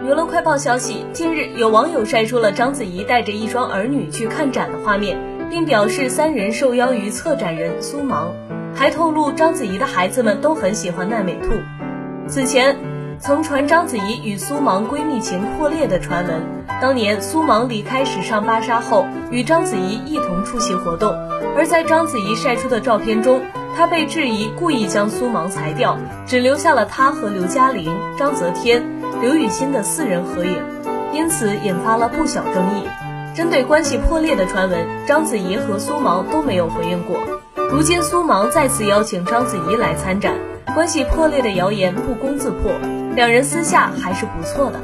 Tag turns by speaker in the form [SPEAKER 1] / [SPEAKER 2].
[SPEAKER 1] 娱乐快报消息，近日有网友晒出了章子怡带着一双儿女去看展的画面，并表示三人受邀于策展人苏芒，还透露章子怡的孩子们都很喜欢奈美兔。此前曾传章子怡与苏芒闺蜜情破裂的传闻，当年苏芒离开时尚芭莎后，与章子怡一同出席活动，而在章子怡晒出的照片中，她被质疑故意将苏芒裁掉，只留下了她和刘嘉玲、章泽天。刘雨欣的四人合影，因此引发了不小争议。针对关系破裂的传闻，章子怡和苏芒都没有回应过。如今苏芒再次邀请章子怡来参展，关系破裂的谣言不攻自破，两人私下还是不错的。